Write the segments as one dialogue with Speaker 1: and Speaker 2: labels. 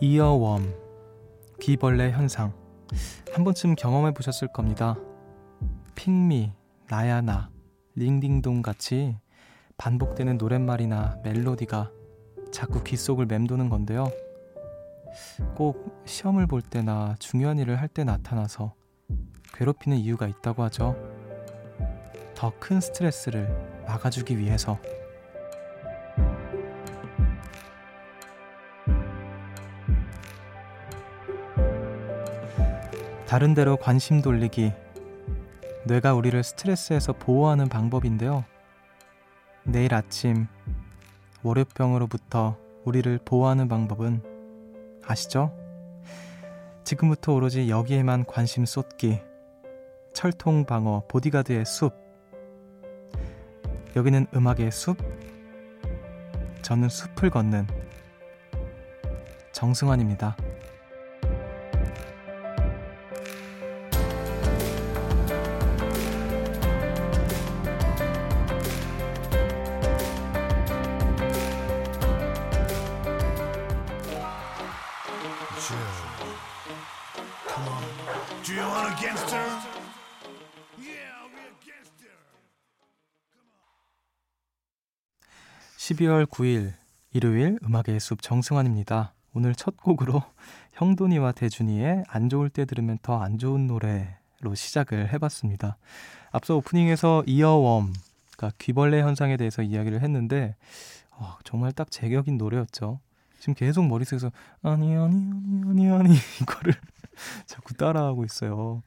Speaker 1: 이어웜, 귀벌레 현상. 한 번쯤 경험해 보셨을 겁니다. 핑미, 나야나, 링딩동 같이 반복되는 노랫말이나 멜로디가 자꾸 귀 속을 맴도는 건데요. 꼭 시험을 볼 때나 중요한 일을 할 때 나타나서 괴롭히는 이유가 있다고 하죠. 더 큰 스트레스를 막아주기 위해서. 다른 데로 관심 돌리기. 뇌가 우리를 스트레스에서 보호하는 방법인데요. 내일 아침 월요병으로부터 우리를 보호하는 방법은 아시죠? 지금부터 오로지 여기에만 관심 쏟기. 철통 방어 보디가드의 숲. 여기는 음악의 숲. 저는 숲을 걷는 정승환입니다. 12월 9일 일요일 음악의 숲 정승환입니다. 오늘 첫 곡으로 형돈이와 대준이의 안 좋을 때 들으면 더 안 좋은 노래로 시작을 해봤습니다. 앞서 오프닝에서 이어웜, 그러니까 귀벌레 현상에 대해서 이야기를 했는데 어, 정말 딱 제격인 노래였죠. 지금 계속 머릿속에서 아니 아니 아니 아니 아니 이거를 자꾸 따라하고 있어요.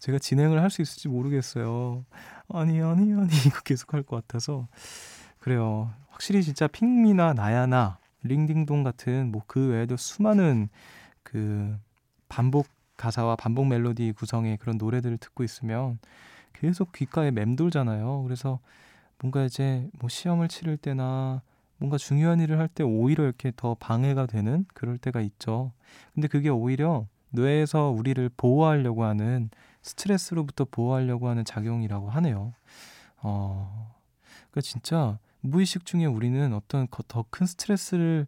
Speaker 1: 제가 진행을 할 수 있을지 모르겠어요. 아니 아니 아니 이거 계속 할 것 같아서 그래요. 확실히 진짜 핑미나 나야나 링딩동 같은 뭐 그 외에도 수많은 그 반복 가사와 반복 멜로디 구성의 그런 노래들을 듣고 있으면 계속 귓가에 맴돌잖아요. 그래서 뭔가 이제 뭐 시험을 치를 때나 뭔가 중요한 일을 할 때 오히려 이렇게 더 방해가 되는 그럴 때가 있죠. 근데 그게 오히려 뇌에서 우리를 보호하려고 하는 스트레스로부터 보호하려고 하는 작용이라고 하네요. 어, 그러니까 진짜 무의식 중에 우리는 어떤 더 큰 스트레스를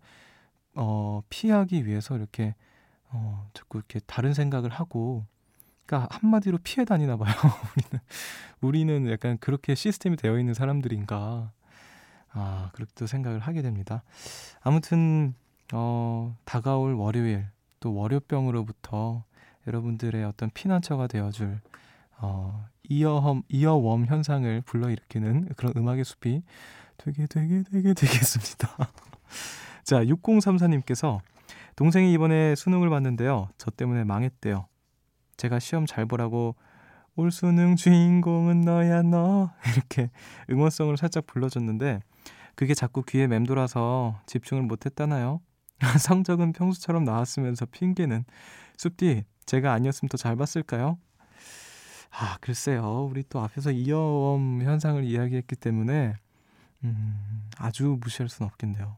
Speaker 1: 어, 피하기 위해서 이렇게 어, 자꾸 이렇게 다른 생각을 하고 그러니까 한마디로 피해 다니나 봐요. 우리는 우리는 약간 그렇게 시스템이 되어 있는 사람들인가 아 그렇게 또 생각을 하게 됩니다. 아무튼 어, 다가올 월요일 또 월요병으로부터 여러분들의 어떤 피난처가 되어줄 어, 이어험 이어웜 현상을 불러일으키는 그런 음악의 숲이 되게 되게 되게 되겠습니다. 자, 6034님께서 동생이 이번에 수능을 봤는데요. 저 때문에 망했대요. 제가 시험 잘 보라고 올 수능 주인공은 너야 너 이렇게 응원성을 살짝 불러줬는데 그게 자꾸 귀에 맴돌아서 집중을 못했다나요? 성적은 평소처럼 나왔으면서 핑계는 숲디 제가 아니었으면 더 잘 봤을까요? 아 글쎄요 우리 또 앞에서 이어엄 현상을 이야기했기 때문에 음, 아주 무시할 수는 없겠네요.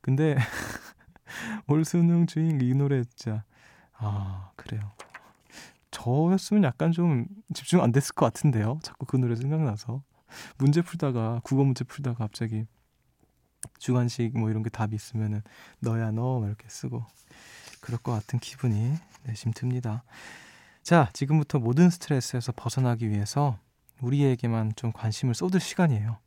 Speaker 1: 근데 올 수능 주인 이 노래 진짜 아 그래요. 저였으면 약간 좀 집중 안 됐을 것 같은데요. 자꾸 그 노래 생각나서 문제 풀다가 국어 문제 풀다가 갑자기 주관식 뭐 이런 게 답이 있으면은 너야 너 이렇게 쓰고 그럴 것 같은 기분이 내심 듭니다. 자 지금부터 모든 스트레스에서 벗어나기 위해서 우리에게만 좀 관심을 쏟을 시간이에요.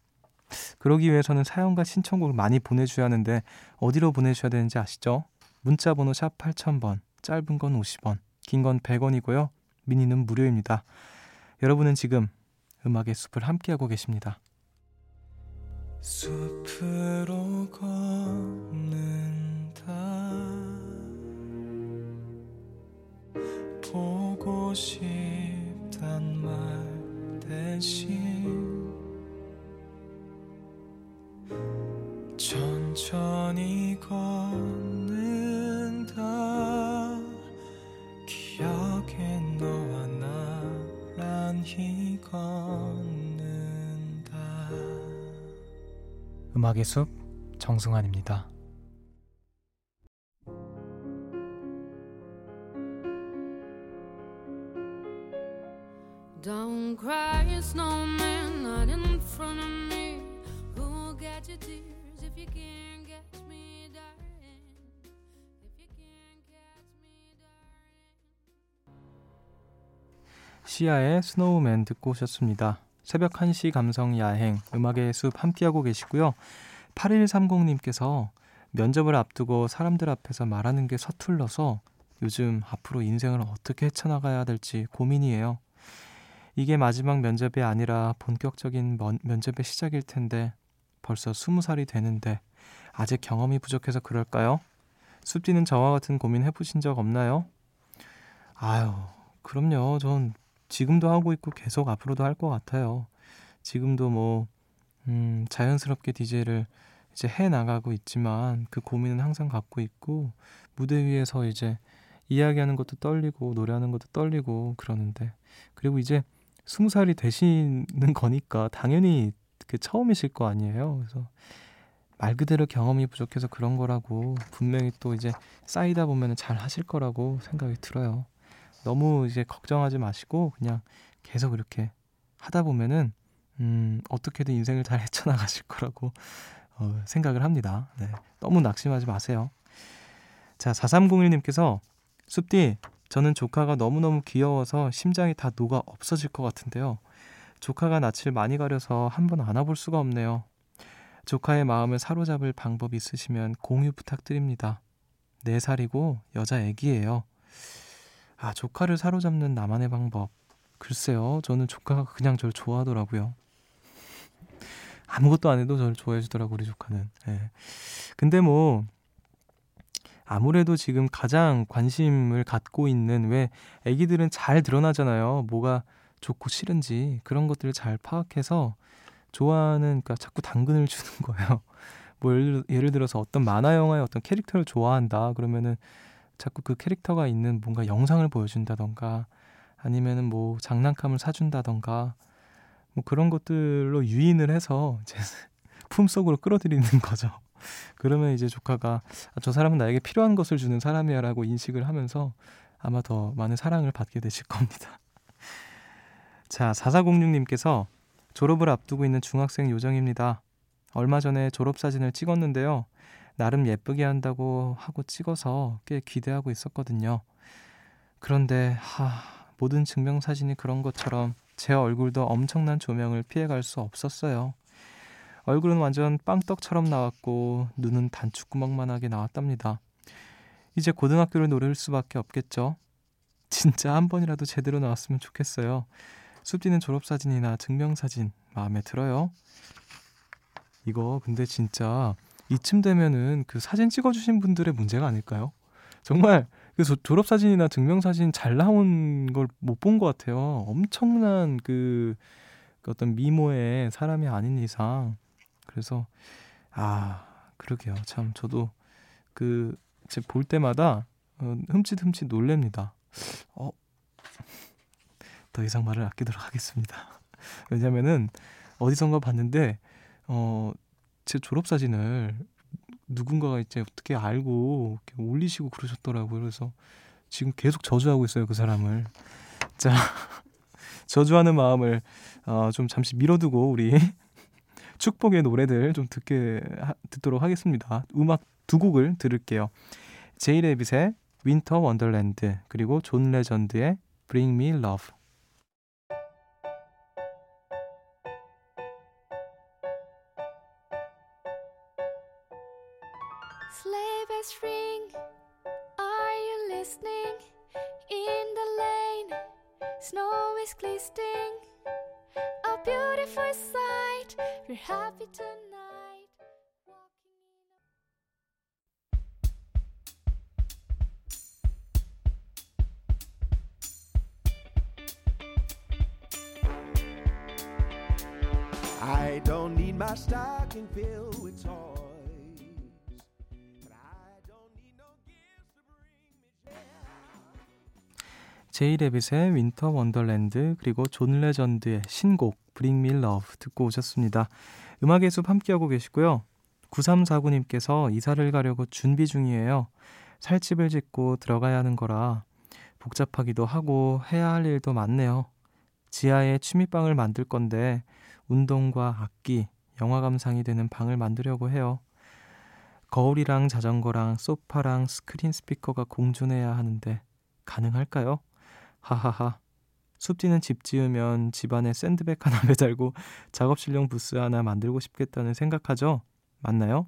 Speaker 1: 그러기 위해서는 사연과 신청곡을 많이 보내주셔야 하는데 어디로 보내셔야 되는지 아시죠? 문자 번호 샵 8000번, 짧은 건 50원, 긴 건 100원이고요. 미니는 무료입니다. 여러분은 지금 음악의 숲을 함께하고 계십니다. 숲으로 걷는다 보고 싶단 말 대신 음악의 숲 정승환입니다. 시아의 스노우맨 듣고 오셨습니다. 새벽 1시 감성 야행 음악의 숲 함께하고 계시고요. 8130님께서 면접을 앞두고 사람들 앞에서 말하는 게 서툴러서 요즘 앞으로 인생을 어떻게 헤쳐나가야 될지 고민이에요. 이게 마지막 면접이 아니라 본격적인 면접의 시작일 텐데 벌써 20살이 되는데 아직 경험이 부족해서 그럴까요? 숲디는 저와 같은 고민 해보신 적 없나요? 아유, 그럼요. 전 지금도 하고 있고 계속 앞으로도 할 것 같아요. 지금도 뭐, 음, 자연스럽게 DJ를 이제 해 나가고 있지만 그 고민은 항상 갖고 있고 무대 위에서 이제 이야기하는 것도 떨리고 노래하는 것도 떨리고 그러는데 그리고 이제 스무 살이 되시는 거니까 당연히 그 처음이실 거 아니에요. 그래서 말 그대로 경험이 부족해서 그런 거라고 분명히 또 이제 쌓이다 보면 잘 하실 거라고 생각이 들어요. 너무 이제 걱정하지 마시고 그냥 계속 이렇게 하다 보면은 음, 어떻게든 인생을 잘 헤쳐나가실 거라고 어, 생각을 합니다. 네. 너무 낙심하지 마세요. 자, 4301님께서 숲디, 저는 조카가 너무너무 귀여워서 심장이 다 녹아 없어질 것 같은데요. 조카가 낯을 많이 가려서 한번 안아볼 수가 없네요. 조카의 마음을 사로잡을 방법 있으시면 공유 부탁드립니다. 4살이고 여자 애기예요. 아, 조카를 사로잡는 나만의 방법. 글쎄요, 저는 조카가 그냥 저를 좋아하더라고요. 아무것도 안 해도 저를 좋아해 주더라고, 우리 조카는. 예. 근데 뭐, 아무래도 지금 가장 관심을 갖고 있는 왜 애기들은 잘 드러나잖아요. 뭐가 좋고 싫은지 그런 것들을 잘 파악해서 좋아하는 그러니까 자꾸 당근을 주는 거예요. 뭐 예를, 예를 들어서 어떤 만화 영화의 어떤 캐릭터를 좋아한다 그러면은 자꾸 그 캐릭터가 있는 뭔가 영상을 보여준다던가 아니면은 뭐 장난감을 사준다던가 뭐 그런 것들로 유인을 해서 제 품속으로 끌어들이는 거죠. 그러면 이제 조카가 아, 저 사람은 나에게 필요한 것을 주는 사람이야라고 인식을 하면서 아마 더 많은 사랑을 받게 되실 겁니다. 자, 4406님께서 졸업을 앞두고 있는 중학생 요정입니다. 얼마 전에 졸업 사진을 찍었는데요. 나름 예쁘게 한다고 하고 찍어서 꽤 기대하고 있었거든요. 그런데 하, 모든 증명사진이 그런 것처럼 제 얼굴도 엄청난 조명을 피해갈 수 없었어요. 얼굴은 완전 빵떡처럼 나왔고 눈은 단추구멍만하게 나왔답니다. 이제 고등학교를 노릴 수밖에 없겠죠. 진짜 한 번이라도 제대로 나왔으면 좋겠어요. 숲디는 졸업사진이나 증명사진 마음에 들어요? 이거 근데 진짜 이쯤 되면은 그 사진 찍어주신 분들의 문제가 아닐까요? 정말 그 졸업 사진이나 증명 사진 잘 나온 걸 못 본 것 같아요. 엄청난 그, 그 어떤 미모의 사람이 아닌 이상. 그래서, 아, 그러게요. 참, 저도 그, 제 볼 때마다 어, 흠칫흠칫 놀랍니다. 어, 더 이상 말을 아끼도록 하겠습니다. 왜냐면은 어디선가 봤는데, 어, 제 졸업사진을 누군가가 이제 어떻게 알고 올리시고 그러셨더라고요. 그래서 지금 계속 저주하고 있어요, 그 사람을. 자, 저주하는 마음을 어, 좀 잠시 밀어두고 우리 축복의 노래들 좀 듣게 하, 듣도록 하겠습니다. 음악 두 곡을 들을게요. 제이 레빗의 윈터 원더랜드 그리고 존 레전드의 Bring Me Love. Sleigh bells ring. Are you listening? In the lane, snow is glistening. A beautiful sight. We're happy tonight. 제이 레빗의 윈터 원더랜드 그리고 존 레전드의 신곡 Bring Me Love 듣고 오셨습니다. 음악의 숲 함께하고 계시고요. 9349님께서 이사를 가려고 준비 중이에요. 살집을 짓고 들어가야 하는 거라 복잡하기도 하고 해야 할 일도 많네요. 지하에 취미방을 만들 건데 운동과 악기, 영화 감상이 되는 방을 만들려고 해요. 거울이랑 자전거랑 소파랑 스크린 스피커가 공존해야 하는데 가능할까요? 하하하. 숲디는 집 지으면 집안에 샌드백 하나 매달고 작업실용 부스 하나 만들고 싶겠다는 생각하죠? 맞나요?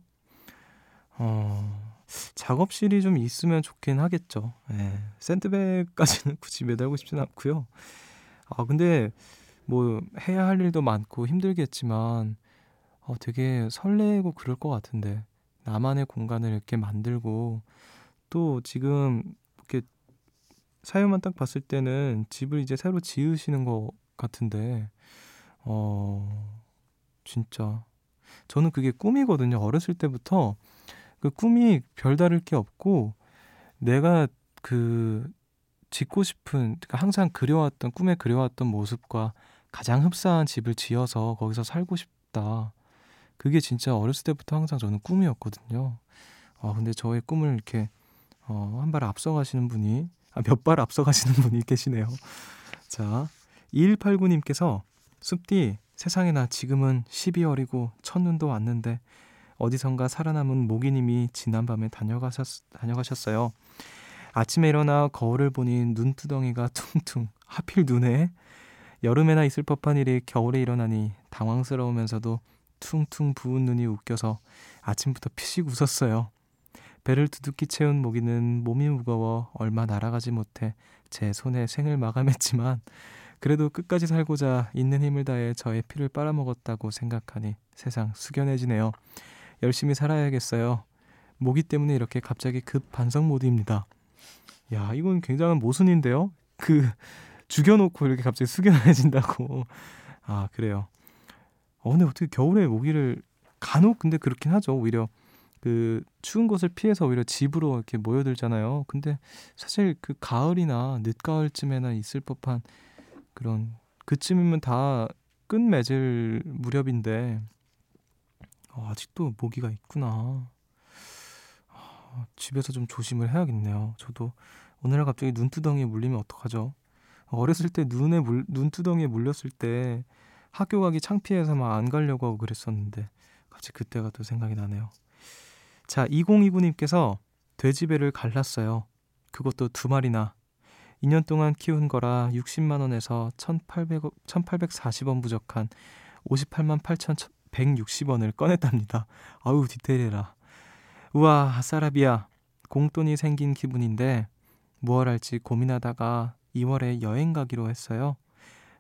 Speaker 1: 어, 작업실이 좀 있으면 좋긴 하겠죠. 예, 샌드백까지는 굳이 매달고 싶진 않고요. 아, 근데 뭐 해야 할 일도 많고 힘들겠지만 어, 되게 설레고 그럴 것 같은데 나만의 공간을 이렇게 만들고 또 지금 이렇게 사연만 딱 봤을 때는 집을 이제 새로 지으시는 것 같은데 어 진짜 저는 그게 꿈이거든요. 어렸을 때부터 그 꿈이 별다를 게 없고 내가 그 짓고 싶은 그러니까 항상 그려왔던 꿈에 그려왔던 모습과 가장 흡사한 집을 지어서 거기서 살고 싶다. 그게 진짜 어렸을 때부터 항상 저는 꿈이었거든요. 아 근데 저의 꿈을 이렇게 어, 한 발 앞서가시는 분이 아, 몇 발 앞서가시는 분이 계시네요. 자, 2189님께서 숲디 세상에나 지금은 12월이고 첫눈도 왔는데 어디선가 살아남은 모기님이 지난밤에 다녀가셨, 다녀가셨어요. 아침에 일어나 거울을 보니 눈두덩이가 퉁퉁 하필 눈에 여름에나 있을 법한 일이 겨울에 일어나니 당황스러우면서도 퉁퉁 부은 눈이 웃겨서 아침부터 피식 웃었어요. 배를 두둑히 채운 모기는 몸이 무거워 얼마 날아가지 못해 제 손에 생을 마감했지만 그래도 끝까지 살고자 있는 힘을 다해 저의 피를 빨아먹었다고 생각하니 세상 숙연해지네요. 열심히 살아야겠어요. 모기 때문에 이렇게 갑자기 급 반성 모드입니다. 야, 이건 굉장한 모순인데요? 그, 죽여놓고 이렇게 갑자기 숙연해진다고. 아, 그래요. 어, 근데 어떻게 겨울에 모기를 간혹 근데 그렇긴 하죠. 오히려 그 추운 곳을 피해서 오히려 집으로 이렇게 모여들잖아요. 근데 사실 그 가을이나 늦가을쯤에나 있을 법한 그런 그쯤이면 다 끝맺을 무렵인데 어, 아직도 모기가 있구나. 어, 집에서 좀 조심을 해야겠네요. 저도 오늘 갑자기 눈두덩이에 물리면 어떡하죠? 어렸을 때 눈에 물, 눈두덩이에 물렸을 때 학교 가기 창피해서 막 안 가려고 하고 그랬었는데 갑자기 그때가 또 생각이 나네요. 자, 2029님께서 돼지배를 갈랐어요. 그것도 두 마리나. 2년 동안 키운 거라 60만 원에서 1,800, 1,840원 부족한 58만 8,160원을 꺼냈답니다. 아우, 디테일해라. 우와, 사라비아. 공돈이 생긴 기분인데 무얼 할지 고민하다가 2월에 여행 가기로 했어요.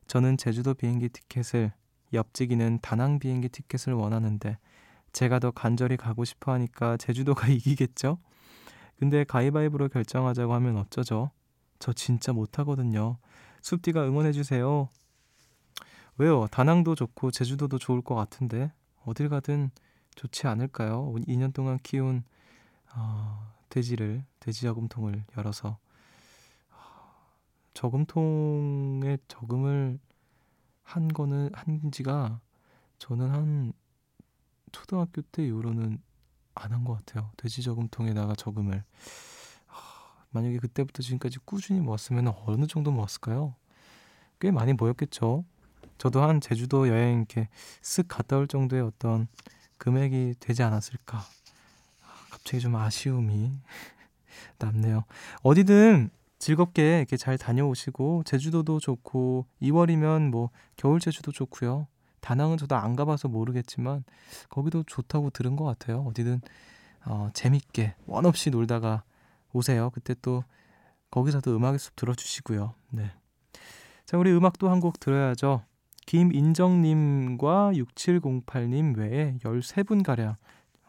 Speaker 1: 저는 제주도 비행기 티켓을, 옆지기는 다낭 비행기 티켓을 원하는데 제가 더 간절히 가고 싶어 하니까 제주도가 이기겠죠? 근데 가위바위보로 결정하자고 하면 어쩌죠? 저 진짜 못하거든요. 숲디가 응원해주세요. 왜요? 다낭도 좋고 제주도도 좋을 것 같은데 어딜 가든 좋지 않을까요? 2년 동안 키운 어, 돼지를 돼지 저금통을 열어서 저금통에 저금을 한 거는 한 지가 저는 한 초등학교 때 이후로는 안 한 것 같아요. 돼지 저금통에다가 저금을. 하, 만약에 그때부터 지금까지 꾸준히 모았으면 어느 정도 모았을까요? 꽤 많이 모였겠죠. 저도 한 제주도 여행 이렇게 쓱 갔다 올 정도의 어떤 금액이 되지 않았을까. 갑자기 좀 아쉬움이 남네요. 어디든 즐겁게 이렇게 잘 다녀오시고 제주도도 좋고 2월이면 뭐 겨울 제주도 좋고요. 다낭은 저도 안 가봐서 모르겠지만 거기도 좋다고 들은 것 같아요. 어디든 어, 재밌게 원 없이 놀다가 오세요. 그때 또 거기서도 음악의 숲 들어주시고요. 네. 자, 우리 음악도 한 곡 들어야죠. 김인정님과 6708님 외에 13분가량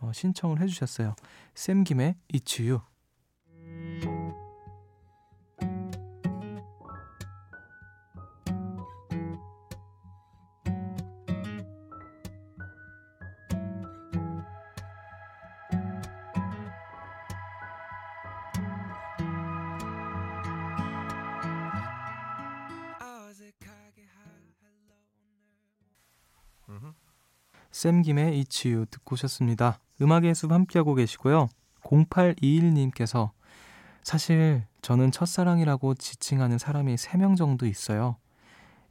Speaker 1: 어, 신청을 해주셨어요. 샘김의 It's You. It's You 듣고 오셨습니다. 음악의 숲 함께하고 계시고요. 0821님께서 사실 저는 첫사랑이라고 지칭하는 사람이 3명 정도 있어요.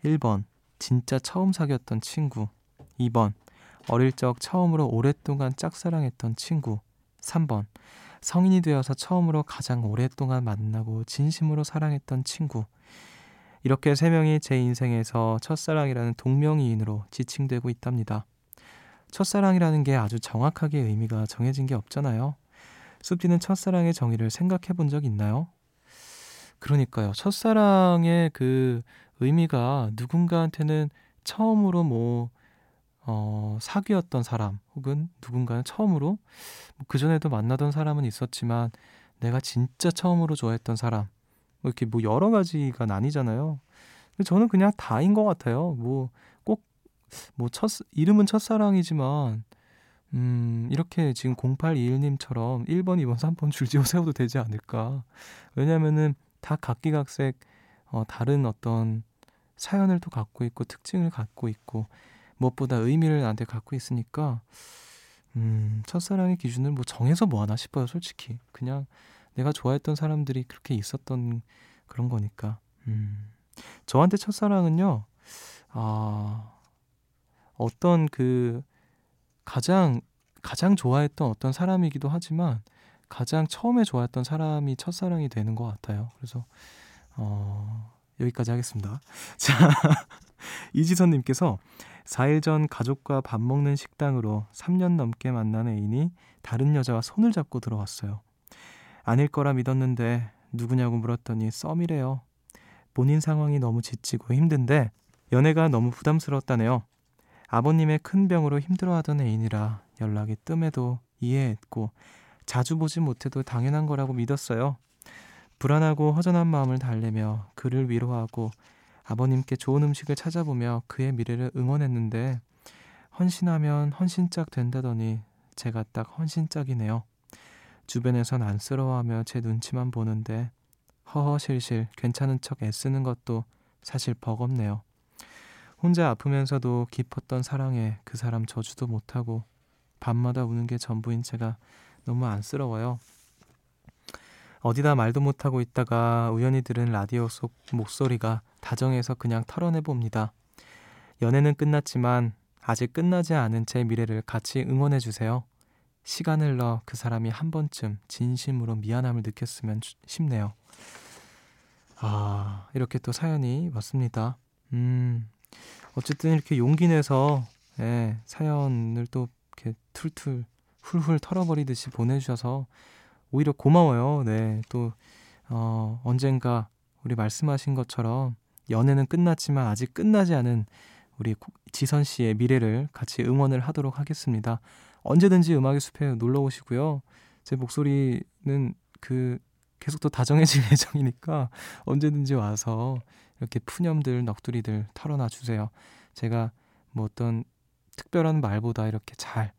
Speaker 1: 1번 진짜 처음 사귀었던 친구 2번 어릴 적 처음으로 오랫동안 짝사랑했던 친구 3번 성인이 되어서 처음으로 가장 오랫동안 만나고 진심으로 사랑했던 친구 이렇게 세 명이 제 인생에서 첫사랑이라는 동명이인으로 지칭되고 있답니다. 첫사랑이라는 게 아주 정확하게 의미가 정해진 게 없잖아요. 숲디는 첫사랑의 정의를 생각해 본 적 있나요? 그러니까요. 첫사랑의 그 의미가 누군가한테는 처음으로 뭐, 어, 사귀었던 사람, 혹은 누군가는 처음으로, 뭐 그전에도 만나던 사람은 있었지만, 내가 진짜 처음으로 좋아했던 사람, 뭐 이렇게 뭐 여러 가지가 나뉘잖아요. 저는 그냥 다인 것 같아요. 뭐, 꼭, 뭐 첫, 이름은 첫사랑이지만, 음, 이렇게 지금 0821님처럼 1번, 2번, 3번 줄지어 세워도 되지 않을까. 왜냐면은 다 각기각색, 어, 다른 어떤 사연을 또 갖고 있고, 특징을 갖고 있고, 무엇보다 의미를 나한테 갖고 있으니까, 음, 첫사랑의 기준을 뭐 정해서 뭐 하나 싶어요, 솔직히. 그냥 내가 좋아했던 사람들이 그렇게 있었던 그런 거니까. 음. 저한테 첫사랑은요, 아, 어떤 그 가장 가장 좋아했던 어떤 사람이기도 하지만 가장 처음에 좋아했던 사람이 첫사랑이 되는 것 같아요. 그래서 어, 여기까지 하겠습니다. 자, 이지선님께서 4일 전 가족과 밥 먹는 식당으로 3년 넘게 만난 애인이 다른 여자와 손을 잡고 들어왔어요. 아닐 거라 믿었는데 누구냐고 물었더니 썸이래요. 본인 상황이 너무 지치고 힘든데 연애가 너무 부담스러웠다네요. 아버님의 큰 병으로 힘들어하던 애인이라 연락이 뜸해도 이해했고 자주 보지 못해도 당연한 거라고 믿었어요. 불안하고 허전한 마음을 달래며 그를 위로하고 아버님께 좋은 음식을 찾아보며 그의 미래를 응원했는데 헌신하면 헌신짝 된다더니 제가 딱 헌신짝이네요. 주변에선 안쓰러워하며 제 눈치만 보는데 허허실실 괜찮은 척 애쓰는 것도 사실 버겁네요. 혼자 아프면서도 깊었던 사랑에 그 사람 저주도 못하고 밤마다 우는 게 전부인 제가 너무 안쓰러워요. 어디다 말도 못하고 있다가 우연히 들은 라디오 속 목소리가 다정해서 그냥 털어내 봅니다. 연애는 끝났지만 아직 끝나지 않은 제 미래를 같이 응원해 주세요. 시간을 넣어 그 사람이 한 번쯤 진심으로 미안함을 느꼈으면 싶네요. 아, 이렇게 또 사연이 왔습니다. 음, 어쨌든 이렇게 용기 내서 예, 사연을 또 이렇게 툴툴 훌훌 털어버리듯이 보내주셔서 오히려 고마워요. 네, 또 어, 언젠가 우리 말씀하신 것처럼 연애는 끝났지만 아직 끝나지 않은 우리 지선 씨의 미래를 같이 응원을 하도록 하겠습니다. 언제든지 음악의 숲에 놀러 오시고요. 제 목소리는 그 계속 또 다정해질 예정이니까 언제든지 와서 이렇게 푸념들, 넋두리들 털어놔 주세요. 제가 뭐 어떤 특별한 말보다 이렇게 잘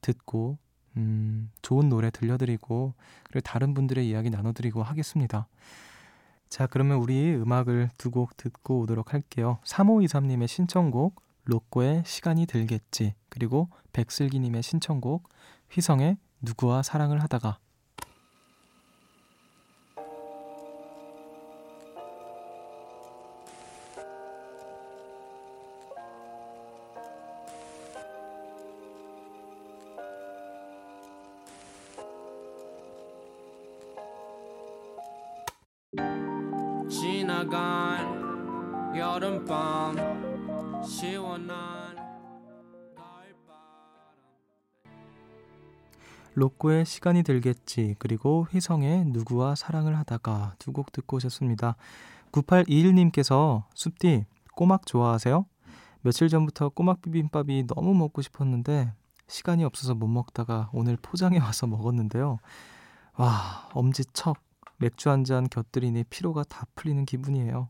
Speaker 1: 듣고 음, 좋은 노래 들려드리고 그리고 다른 분들의 이야기 나눠드리고 하겠습니다. 자, 그러면 우리 음악을 두 곡 듣고 오도록 할게요. 3523님의 신청곡 로꼬의 시간이 들겠지 그리고 백슬기님의 신청곡 휘성의 누구와 사랑을 하다가 로꼬의 시간이 들겠지 그리고 휘성의 누구와 사랑을 하다가 두 곡 듣고 오셨습니다. 9821님께서 숲디 꼬막 좋아하세요? 며칠 전부터 꼬막 비빔밥이 너무 먹고 싶었는데 시간이 없어서 못 먹다가 오늘 포장해 와서 먹었는데요. 와 엄지척 맥주 한 잔 곁들이니 피로가 다 풀리는 기분이에요.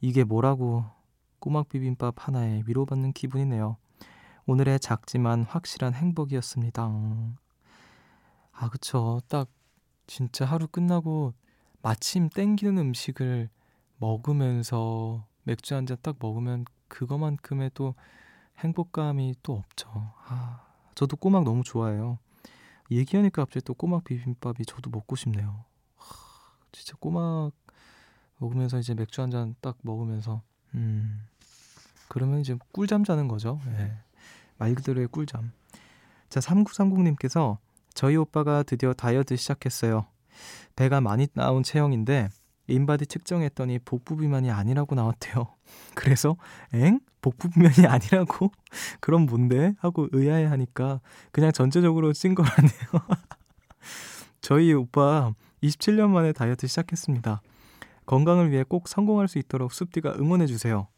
Speaker 1: 이게 뭐라고 꼬막 비빔밥 하나에 위로받는 기분이네요. 오늘의 작지만 확실한 행복이었습니다. 아, 그쵸. 딱 진짜 하루 끝나고 마침 땡기는 음식을 먹으면서 맥주 한 잔 딱 먹으면 그거만큼의 또 행복감이 또 없죠. 아, 저도 꼬막 너무 좋아해요. 얘기하니까 갑자기 또 꼬막 비빔밥이 저도 먹고 싶네요. 진짜 꼬막 먹으면서 이제 맥주 한 잔 딱 먹으면서 음 그러면 이제 꿀잠 자는 거죠. 예. 말 그대로의 꿀잠. 자, 3930님께서 저희 오빠가 드디어 다이어트 시작했어요. 배가 많이 나온 체형인데 인바디 측정했더니 복부 비만이 아니라고 나왔대요. 그래서 엥? 복부 비만이 아니라고? 그럼 뭔데? 하고 의아해 하니까 그냥 전체적으로 찐 거라네요. 저희 오빠 27년 만에 다이어트 시작했습니다. 건강을 위해 꼭 성공할 수 있도록 숲디가 응원해 주세요.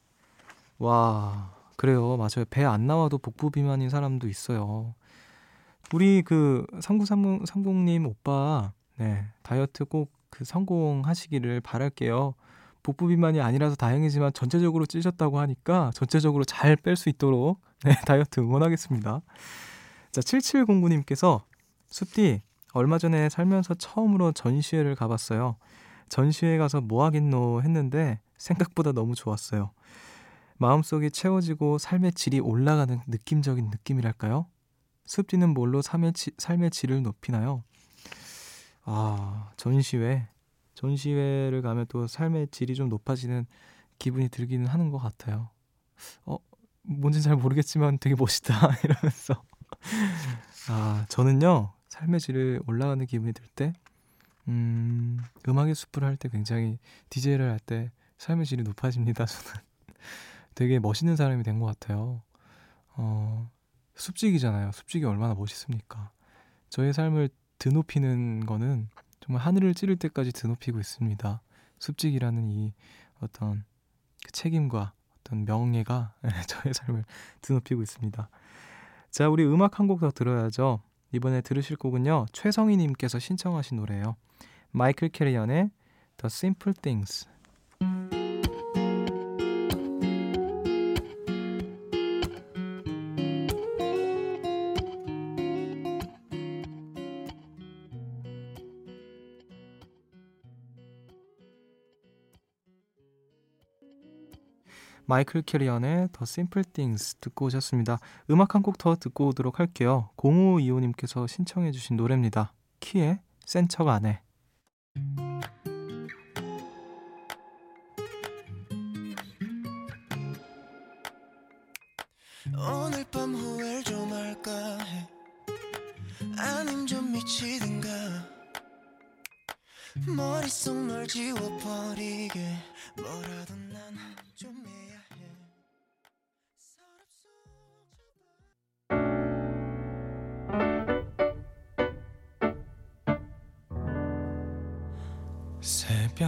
Speaker 1: 와, 그래요. 맞아요. 배 안 나와도 복부 비만인 사람도 있어요. 우리 그 3930님 오빠, 네, 다이어트 꼭 그 성공하시기를 바랄게요. 복부 비만이 아니라서 다행이지만 전체적으로 찌셨다고 하니까 전체적으로 잘 뺄 수 있도록 네, 다이어트 응원하겠습니다. 자, 7709님께서 숲디 얼마 전에 살면서 처음으로 전시회를 가봤어요. 전시회 가서 뭐 하겠노 했는데 생각보다 너무 좋았어요. 마음속이 채워지고 삶의 질이 올라가는 느낌적인 느낌이랄까요? 습지는 뭘로 삶의, 지, 삶의 질을 높이나요? 아, 전시회. 전시회를 가면 또 삶의 질이 좀 높아지는 기분이 들기는 하는 것 같아요. 어, 뭔지 잘 모르겠지만 되게 멋있다. 이러면서. 아, 저는요, 삶의 질을 올라가는 기분이 들 때, 음, 음악의 숲을 할 때 굉장히 DJ를 할 때 삶의 질이 높아집니다. 저는 되게 멋있는 사람이 된 것 같아요. 어, 숲지기잖아요. 숲지기 얼마나 멋있습니까? 저의 삶을 드높이는 거는 정말 하늘을 찌를 때까지 드높이고 있습니다. 숲지기라는 이 어떤 그 책임과 어떤 명예가 저의 삶을 드높이고 있습니다. 자, 우리 음악 한 곡 더 들어야죠. 이번에 들으실 곡은요. 최성희님께서 신청하신 노래예요. 마이클 캐리언의 The Simple Things. 마이클 캐리언의 The Simple Things 듣고 오셨습니다. 음악 한 곡 더 듣고 오도록 할게요. 0525님께서 신청해 주신 노래입니다. 키의 센 척 안해. 오늘 밤 후회를 좀 할까 해 아님 좀 미치든가 머릿속 널 지워버리게 뭐라도 난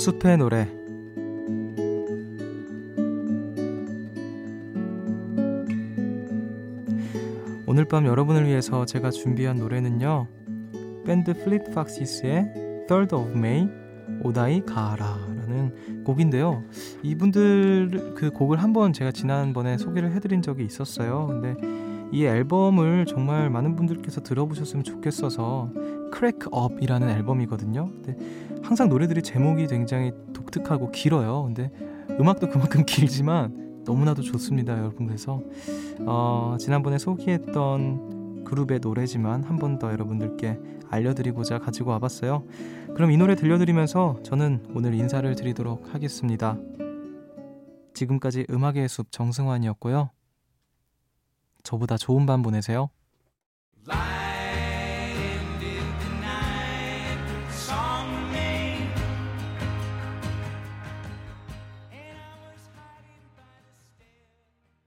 Speaker 1: 숲의 노래. 오늘 밤 여러분을 위해서 제가 준비한 노래는요 밴드 Fleet Foxes의 Third of May Odaigahara라는 곡인데요. 이분들 그 곡을 한번 제가 지난번에 소개를 해드린 적이 있었어요. 근데 이 앨범을 정말 많은 분들께서 들어보셨으면 좋겠어서 Crack-Up이라는 앨범이거든요. 근데 항상 노래들이 제목이 굉장히 독특하고 길어요. 근데 음악도 그만큼 길지만 너무나도 좋습니다, 여러분. 그래서 어, 지난번에 소개했던 그룹의 노래지만 한 번 더 여러분들께 알려드리고자 가지고 와봤어요. 그럼 이 노래 들려드리면서 저는 오늘 인사를 드리도록 하겠습니다. 지금까지 음악의 숲 정승환이었고요. 저보다 좋은 밤 보내세요.